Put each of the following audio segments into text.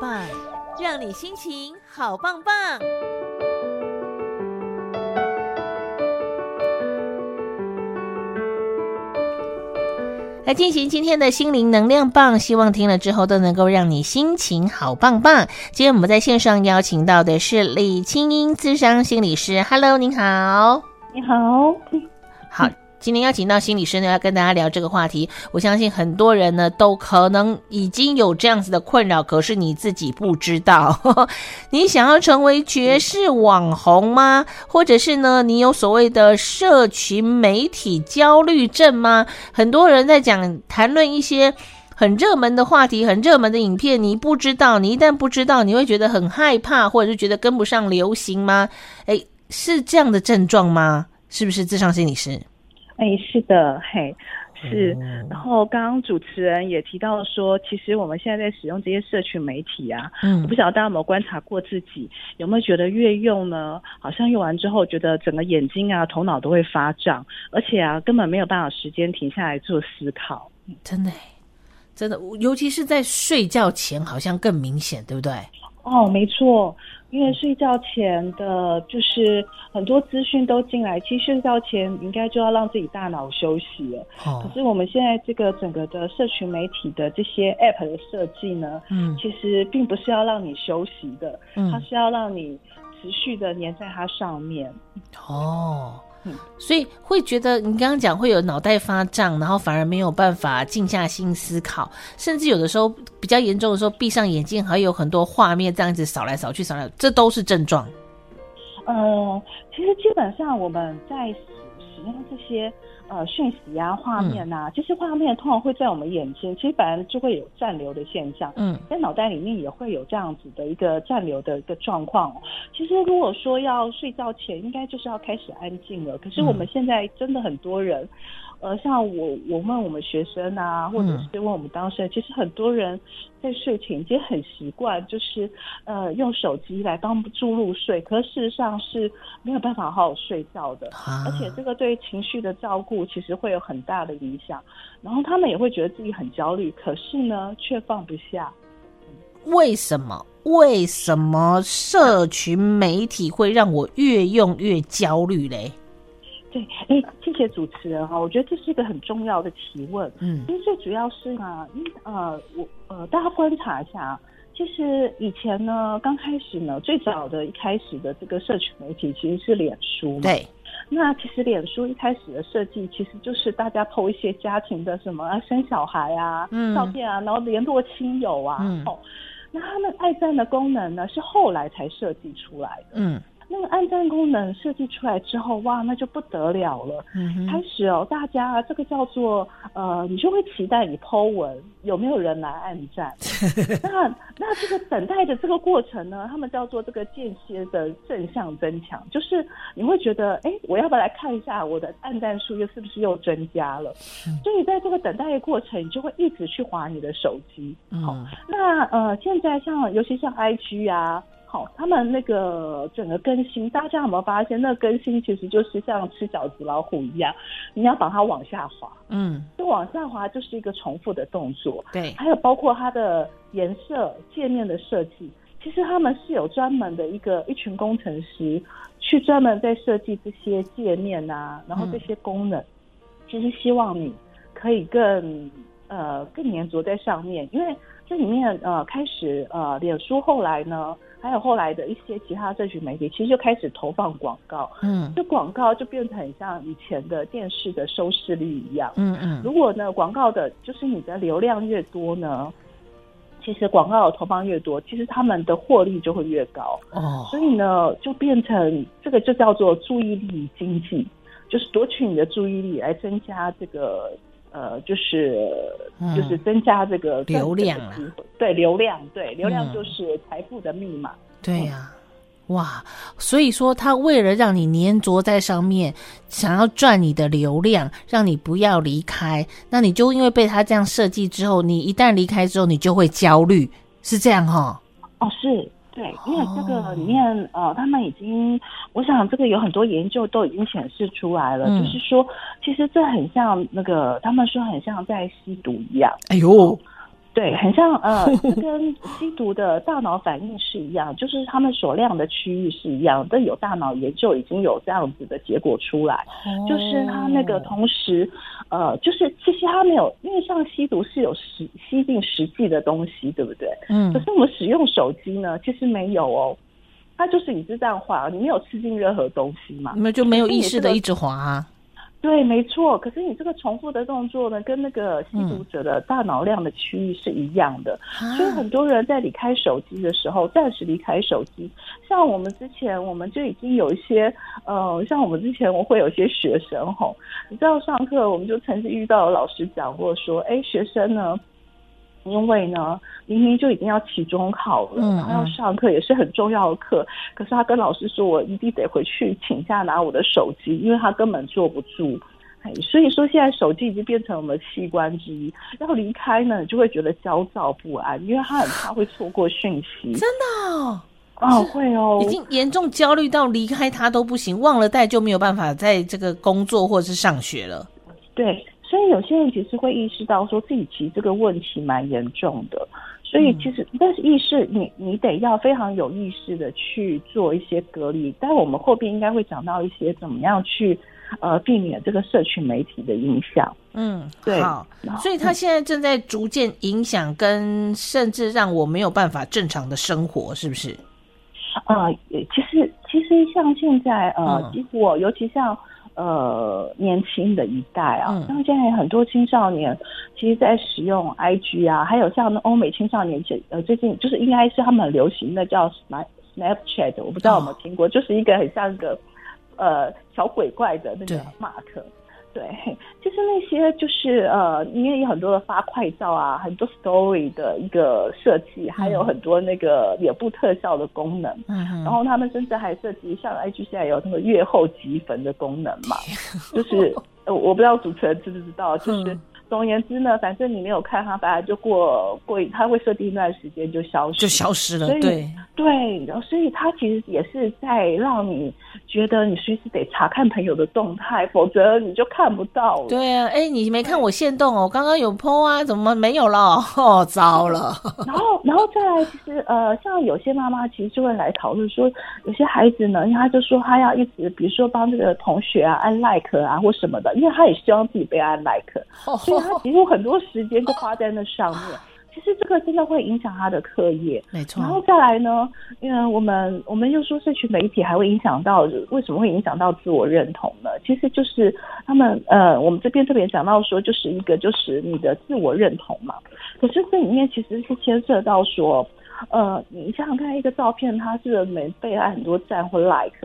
棒，让你心情好棒棒。来进行今天的心灵能量棒，希望听了之后都能够让你心情好棒棒。今天我们在线上邀请到的是李清英智商心理师，Hello，您好，你好，好。今天邀请到心理师呢，要跟大家聊这个话题。我相信很多人呢都可能已经有这样子的困扰，可是你自己不知道。你想要成为绝世网红吗？或者是呢，你有所谓的社群媒体焦虑症吗？很多人在讲谈论一些很热门的话题、很热门的影片，你不知道，你一旦不知道，你会觉得很害怕，或者是觉得跟不上流行吗？诶，是这样的症状吗？是不是咨商心理师？哎，是的，嘿，是。然后刚刚主持人也提到说，其实我们现在在使用这些社群媒体啊，嗯，我不晓得大家有没有观察过自己，有没有觉得越用呢，好像用完之后，觉得整个眼睛啊、头脑都会发胀，而且啊，根本没有办法时间停下来做思考。真的，真的，尤其是在睡觉前，好像更明显，对不对？哦，没错。因为睡觉前的，就是很多资讯都进来，其实睡觉前应该就要让自己大脑休息了。哦。可是我们现在这个整个的社群媒体的这些 App 的设计呢，嗯，其实并不是要让你休息的，嗯，它是要让你持续的粘在它上面。哦。嗯，所以会觉得你刚刚讲会有脑袋发胀，然后反而没有办法静下心思考，甚至有的时候比较严重的时候，闭上眼睛还有很多画面这样子扫来扫去扫来，这都是症状。呃，其实基本上我们在使用这些。呃，讯息啊，画面啊，这些画面通常会在我们眼睛，其实本来就会有暂留的现象。嗯，在脑袋里面也会有这样子的一个暂留的一个状况。其实如果说要睡觉前，应该就是要开始安静了。可是我们现在真的很多人。呃，像我，我问我们学生啊，或者是问我们当事人，其实很多人在睡前已经很习惯，就是呃用手机来帮助入睡，可事实上是没有办法好好睡觉的，而且这个对情绪的照顾其实会有很大的影响，然后他们也会觉得自己很焦虑，可是呢却放不下。为什么？为什么社群媒体会让我越用越焦虑嘞？对，哎，谢谢主持人哈，我觉得这是一个很重要的提问。嗯，因为最主要是啊，因呃，我呃，大家观察一下啊，其实以前呢，刚开始呢，最早的一开始的这个社群媒体其实是脸书。对，那其实脸书一开始的设计其实就是大家 po 一些家庭的什么啊，生小孩啊，嗯，照片啊，然后联络亲友啊，嗯，哦，那他们爱赞的功能呢，是后来才设计出来的。嗯。那个按赞功能设计出来之后，哇，那就不得了了。开始哦，大家这个叫做呃，你就会期待你 po 文有没有人来按赞。那那这个等待的这个过程呢，他们叫做这个间歇的正向增强，就是你会觉得，哎，我要不要来看一下我的按赞数又是不是又增加了？嗯、所以在这个等待的过程，你就会一直去划你的手机。好、嗯，那呃，现在像尤其像 IG 啊。好，他们那个整个更新，大家有没有发现？那个更新其实就是像吃饺子老虎一样，你要把它往下滑，嗯，就往下滑就是一个重复的动作。对，还有包括它的颜色、界面的设计，其实他们是有专门的一个一群工程师去专门在设计这些界面啊，然后这些功能，其实希望你可以更呃更黏着在上面，因为这里面呃开始呃脸书后来呢。还有后来的一些其他社群媒体，其实就开始投放广告，嗯，这广告就变成很像以前的电视的收视率一样，嗯嗯。如果呢广告的，就是你的流量越多呢，其实广告的投放越多，其实他们的获利就会越高哦。所以呢，就变成这个就叫做注意力经济，就是夺取你的注意力来增加这个。呃，就是就是增加这个流量啊，对流量，对流量就是财富的密码。嗯、对呀、啊，哇，所以说他为了让你粘着在上面，想要赚你的流量，让你不要离开，那你就因为被他这样设计之后，你一旦离开之后，你就会焦虑，是这样哈？哦，是。对，因为这个里面，呃，他们已经，我想这个有很多研究都已经显示出来了，嗯、就是说，其实这很像那个，他们说很像在吸毒一样。哎呦，对。很像呃，跟吸毒的大脑反应是一样，就是他们所亮的区域是一样。但有大脑研究已经有这样子的结果出来，哦、就是他那个同时，呃，就是其实他没有，因为像吸毒是有实吸进实际的东西，对不对？嗯。可是我们使用手机呢，其实没有哦，它就是你是这样滑，你没有吃进任何东西嘛，那就没有意识的一直滑、啊。对，没错。可是你这个重复的动作呢，跟那个吸毒者的大脑量的区域是一样的。嗯、所以很多人在离开手机的时候，暂时离开手机。像我们之前，我们就已经有一些，呃，像我们之前我会有一些学生吼，你知道上课我们就曾经遇到老师讲过说，哎，学生呢。因为呢，明明就已经要期中考了，然后要上课也是很重要的课，可是他跟老师说，我一定得回去请假拿我的手机，因为他根本坐不住。哎，所以说现在手机已经变成我们的器官之一，要离开呢，就会觉得焦躁不安，因为他很怕会错过讯息。真的哦，哦会哦，已经严重焦虑到离开他都不行，忘了带就没有办法在这个工作或者是上学了。对。所以有些人其实会意识到说自己其实这个问题蛮严重的，所以其实但是意识你你得要非常有意识的去做一些隔离，但我们后边应该会讲到一些怎么样去呃避免这个社群媒体的影响。嗯，对。好，所以他现在正在逐渐影响跟甚至让我没有办法正常的生活，是不是？呃，其实其实像现在呃，几乎我尤其像。呃，年轻的一代啊，像现在很多青少年，其实，在使用 IG 啊，还有像欧美青少年，呃，最近就是应该是他们很流行的叫 Snapchat，我不知道有没有听过，就是一个很像一个呃小鬼怪的那个 Mark。对，就是那些就是呃，因为有很多的发快照啊，很多 story 的一个设计，还有很多那个脸部特效的功能。嗯，然后他们甚至还设计像 IG 现在有那个月后即焚的功能嘛，就是 呃，我不知道主持人知不知道，就是。总而言之呢，反正你没有看它，反正就过过，它会设定一段时间就消失，就消失了。对对，然后所以它其实也是在让你觉得你随时得查看朋友的动态，否则你就看不到了。对啊，哎，你没看我现动哦，刚刚有 po 啊，怎么没有了？哦，糟了。然后，然后再来，其实呃，像有些妈妈其实就会来讨论说，有些孩子呢，他就说他要一直，比如说帮这个同学啊按 like 啊或什么的，因为他也希望自己被按 like。他几乎很多时间都花在那上面，其实这个真的会影响他的课业，没错。然后再来呢，因为我们我们又说社群媒体还会影响到，为什么会影响到自我认同呢？其实就是他们呃，我们这边特别讲到说，就是一个就是你的自我认同嘛。可是这里面其实是牵涉到说，呃，你想想看，一个照片它是没被按很多赞或 like。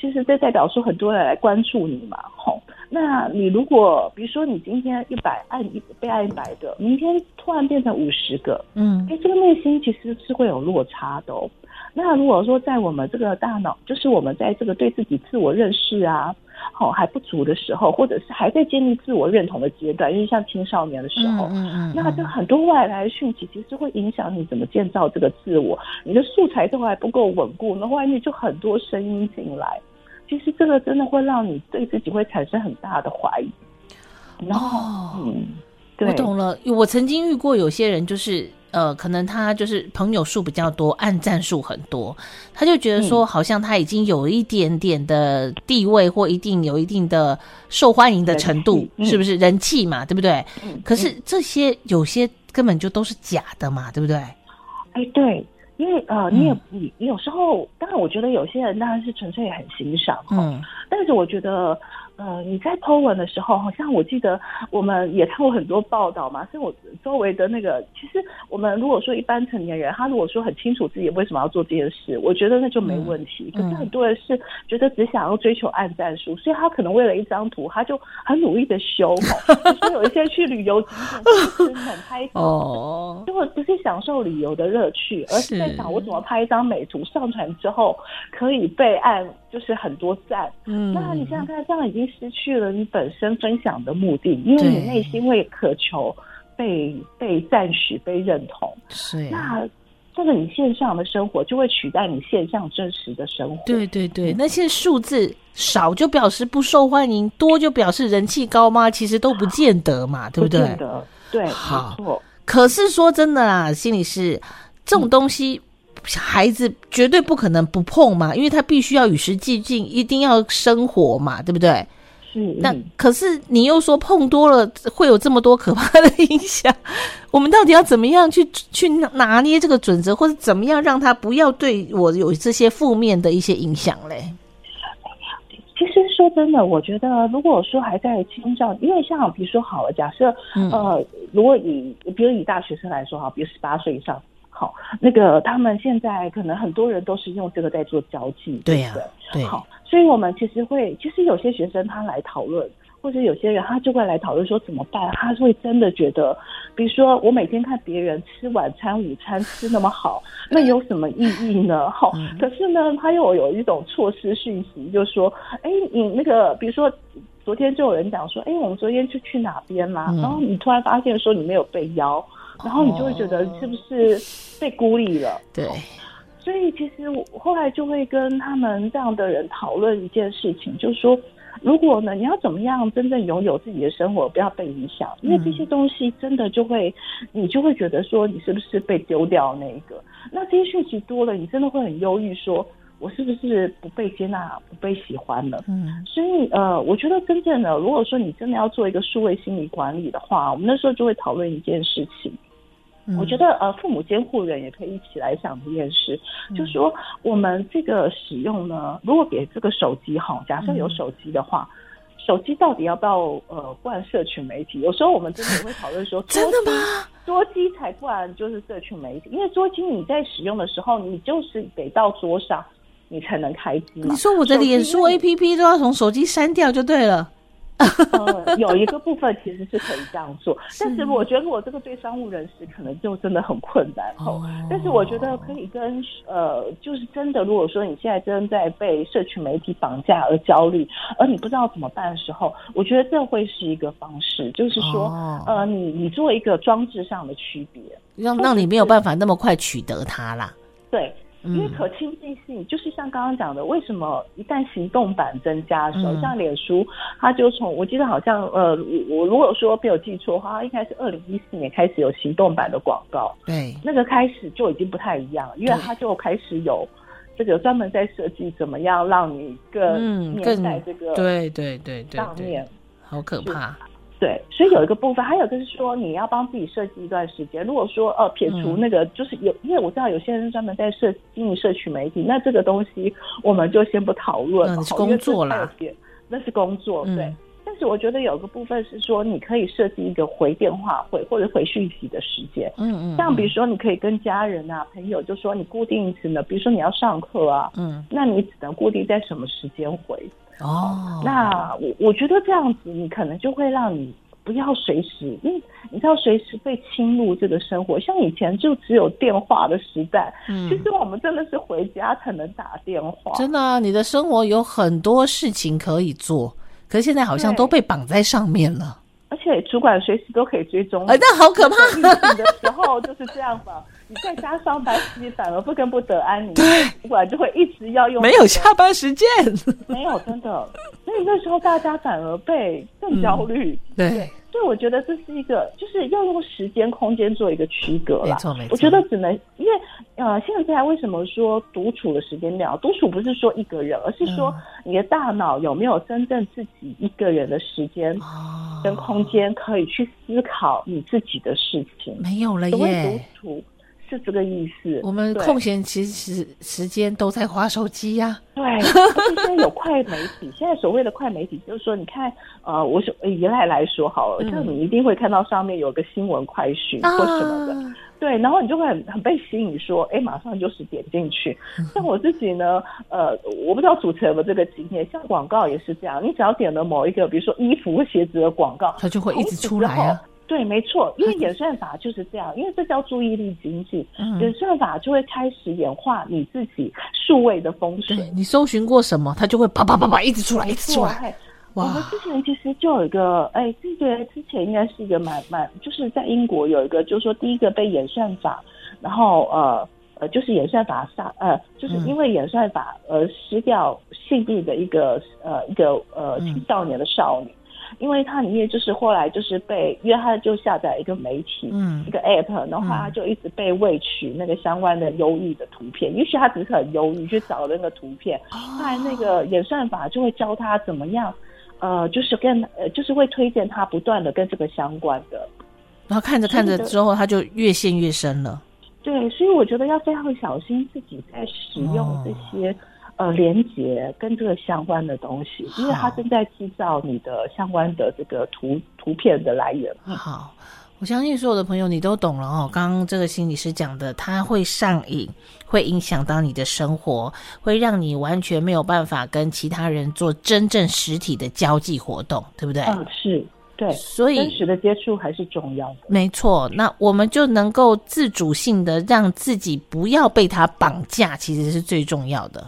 其实这代表说很多人来关注你嘛，吼，那你如果比如说你今天一百按一被按一百个，明天突然变成五十个，嗯，哎，这个内心其实是会有落差的哦。那如果说在我们这个大脑，就是我们在这个对自己自我认识啊，好还不足的时候，或者是还在建立自我认同的阶段，因为像青少年的时候，嗯嗯，嗯，那就很多外来的讯息其实会影响你怎么建造这个自我，你的素材都还不够稳固，那外面就很多声音进来。其实这个真的会让你对自己会产生很大的怀疑。然后，哦、嗯，对，我懂了。我曾经遇过有些人，就是呃，可能他就是朋友数比较多，按赞数很多，他就觉得说，好像他已经有一点点的地位，或一定有一定的受欢迎的程度，嗯、是不是人气嘛？对不对？嗯、可是这些有些根本就都是假的嘛，对不对？哎，对。因为呃，你也你你有时候，当然我觉得有些人当然是纯粹很欣赏，嗯，但是我觉得。呃，你在 po 文的时候，好像我记得我们也看过很多报道嘛。所以我周围的那个，其实我们如果说一般成年人，他如果说很清楚自己为什么要做这件事，我觉得那就没问题。嗯、可是很多人是觉得只想要追求按赞数，所以他可能为了一张图，他就很努力的修。就是有一些去旅游景点，就是很拍照，哦，就不是享受旅游的乐趣，而是在想我怎么拍一张美图上传之后可以被按。就是很多赞，嗯，那你想想看，这样已经失去了你本身分享的目的，因为你内心会渴求被被赞许、被认同。是，那这个你线上的生活就会取代你线上真实的生活。对对对，那些数字少就表示不受欢迎，多就表示人气高吗？其实都不见得嘛，对不对？不见得，对，好。可是说真的啦，心理师这种东西，孩子绝对不可能不碰嘛，因为他必须要与时俱进，一定要生活嘛，对不对？是。那可是你又说碰多了会有这么多可怕的影响，我们到底要怎么样去去拿捏这个准则，或者怎么样让他不要对我有这些负面的一些影响嘞？其实说真的，我觉得如果说还在青少年，因为像比如说好了，假设、嗯、呃，如果以比如以大学生来说哈，比如十八岁以上，好，那个他们现在可能很多人都是用这个在做交际，对呀、啊，对，好，所以我们其实会，其实有些学生他来讨论。或者有些人他就会来讨论说怎么办？他会真的觉得，比如说我每天看别人吃晚餐、午餐吃那么好，那有什么意义呢？好，可是呢，他又有一种错失讯息，就是说，哎，你那个，比如说昨天就有人讲说，哎，我们昨天就去哪边啦？然后你突然发现说你没有被邀，然后你就会觉得是不是被孤立了？对，所以其实我后来就会跟他们这样的人讨论一件事情，就是说。如果呢，你要怎么样真正拥有自己的生活，不要被影响？因为这些东西真的就会，你就会觉得说，你是不是被丢掉那一个？那这些讯息多了，你真的会很忧郁，说我是不是不被接纳、不被喜欢了？嗯，所以呃，我觉得真正的，如果说你真的要做一个数位心理管理的话，我们那时候就会讨论一件事情。我觉得呃，父母监护人也可以一起来想这件事，嗯、就是说我们这个使用呢，如果给这个手机哈，假设有手机的话，嗯、手机到底要不要呃灌社群媒体？有时候我们真的也会讨论说，真的吗？桌机才灌就是社群媒体，因为桌机你在使用的时候，你就是得到桌上你才能开机嘛。你说我的脸书 APP 都要从手机删掉就对了。呃，有一个部分其实是可以这样做，但是我觉得我这个对商务人士可能就真的很困难哦。但是我觉得可以跟呃，就是真的，如果说你现在正在被社群媒体绑架而焦虑，而你不知道怎么办的时候，我觉得这会是一个方式，就是说，呃，你你做一个装置上的区别，让让你没有办法那么快取得它啦。对。因为可亲近性，就是像刚刚讲的，为什么一旦行动版增加的时候，嗯、像脸书，它就从我记得好像呃，我如果说没有记错的话，应该是二零一四年开始有行动版的广告，对，那个开始就已经不太一样，因为它就开始有这个专门在设计怎么样让你更面在这个对对对对。上面，好可怕。对，所以有一个部分，还有就是说，你要帮自己设计一段时间。如果说，呃，撇除那个，就是有，因为我知道有些人专门在设经营社区媒体，那这个东西我们就先不讨论。那是工作啦，那是工作，对。嗯、但是我觉得有个部分是说，你可以设计一个回电话会或者回讯息的时间。嗯，嗯嗯。像比如说，你可以跟家人啊、朋友，就说你固定一次呢，比如说你要上课啊，嗯，那你只能固定在什么时间回。哦，那我我觉得这样子，你可能就会让你不要随时，因为你知道随时被侵入这个生活。像以前就只有电话的时代，嗯，其实我们真的是回家才能打电话。真的啊，你的生活有很多事情可以做，可是现在好像都被绑在上面了。而且主管随时都可以追踪，哎，那好可怕！疫情的时候就是这样吧。你在家上班，其实反而不更不得安宁。对，主管就会一直要用。没有下班时间，没有真的。所以那时候大家反而被更焦虑。嗯、对。对所以我觉得这是一个，就是要用时间、空间做一个区隔啦。没错，没错。我觉得只能因为呃，现在为什么说独处的时间量？独处不是说一个人，而是说你的大脑有没有真正自己一个人的时间跟空间，可以去思考你自己的事情。没有了耶。所谓独处。是这个意思。我们空闲其实时间都在划手机呀、啊。对，而且现在有快媒体。现在所谓的快媒体，就是说，你看，呃，我是以来来说好了，像你一定会看到上面有个新闻快讯或什么的，啊、对，然后你就会很很被吸引，说，哎，马上就是点进去。像我自己呢，呃，我不知道主持人有这个经验，像广告也是这样，你只要点了某一个，比如说衣服或鞋子的广告，它就会一直出来啊。对，没错，因为演算法就是这样，因为这叫注意力经济，嗯、演算法就会开始演化你自己数位的风水。你搜寻过什么，它就会啪啪啪啪一直出来，一直出来。哇！我们之前其实就有一个，哎，这个之前应该是一个蛮蛮，就是在英国有一个，就是说第一个被演算法，然后呃呃，就是演算法杀，呃，就是因为演算法而失掉性命的一个呃一个呃青少年的少女。因为它里面就是后来就是被，因为他就下载一个媒体，嗯，一个 app，然后他就一直被喂取那个相关的忧郁的图片，也许他只是很忧郁去找那个图片，后来那个演算法就会教他怎么样，呃，就是跟呃，就是会推荐他不断的跟这个相关的，然后看着看着之后，他就越陷越深了。对，所以我觉得要非常小心自己在使用这些。哦呃，连接跟这个相关的东西，因为它正在制造你的相关的这个图图片的来源。好，我相信所有的朋友你都懂了哦。刚刚这个心理师讲的，他会上瘾，会影响到你的生活，会让你完全没有办法跟其他人做真正实体的交际活动，对不对？嗯，是对。所以真实的接触还是重要的。没错，那我们就能够自主性的让自己不要被他绑架，其实是最重要的。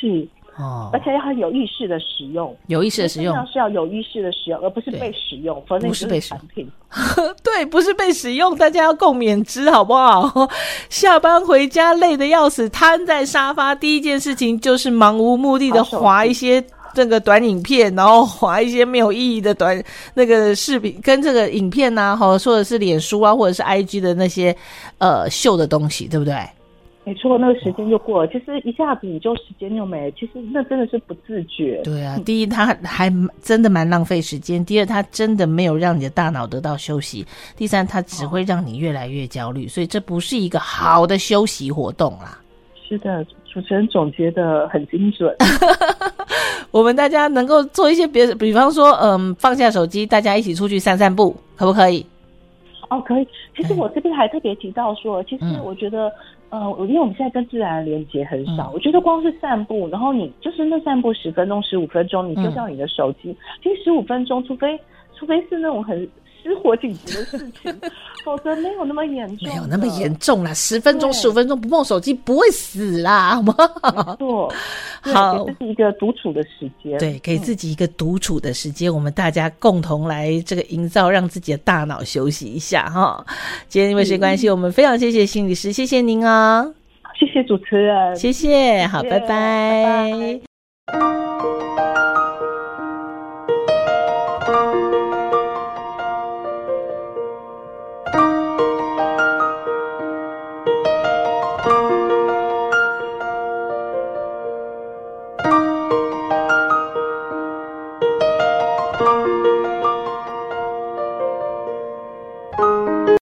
是哦，而且要很有意识的使用，有意识的使用是要有意识的使用，而不是被使用。否则不是被产品，对，不是被使用。大家要共勉之，好不好？下班回家累得要死，瘫在沙发，第一件事情就是漫无目的的划一些这个短影片，然后 划一些没有意义的短那个视频，跟这个影片呐，或者说的是脸书啊，或者是 IG 的那些呃秀的东西，对不对？没错，那个时间就过了，其实一下子你就时间就没了。其实那真的是不自觉。对啊，第一，它还真的蛮浪费时间；第二，它真的没有让你的大脑得到休息；第三，它只会让你越来越焦虑。所以这不是一个好的休息活动啦。是的，主持人总结的很精准。我们大家能够做一些别的，比方说，嗯，放下手机，大家一起出去散散步，可不可以？哦，可以。其实我这边还特别提到说，其实我觉得。嗯呃，因为我们现在跟自然的连接很少，嗯，我觉得光是散步，然后你就是那散步十分钟、十五分钟，你丢掉你的手机，其实十五分钟，除非除非是那种很。失火紧急的事情，否则没有那么严重，没有那么严重啦。十分钟、十五分钟不碰手机不会死啦，好吗？错，好，这是一个独处的时间，对，给自己一个独处的时间，嗯，我们大家共同来这个营造，让自己的大脑休息一下哈。今天因为时间关系，我们非常谢谢心理师，谢谢您哦，谢谢主持人，谢谢，好，谢谢拜拜。拜拜。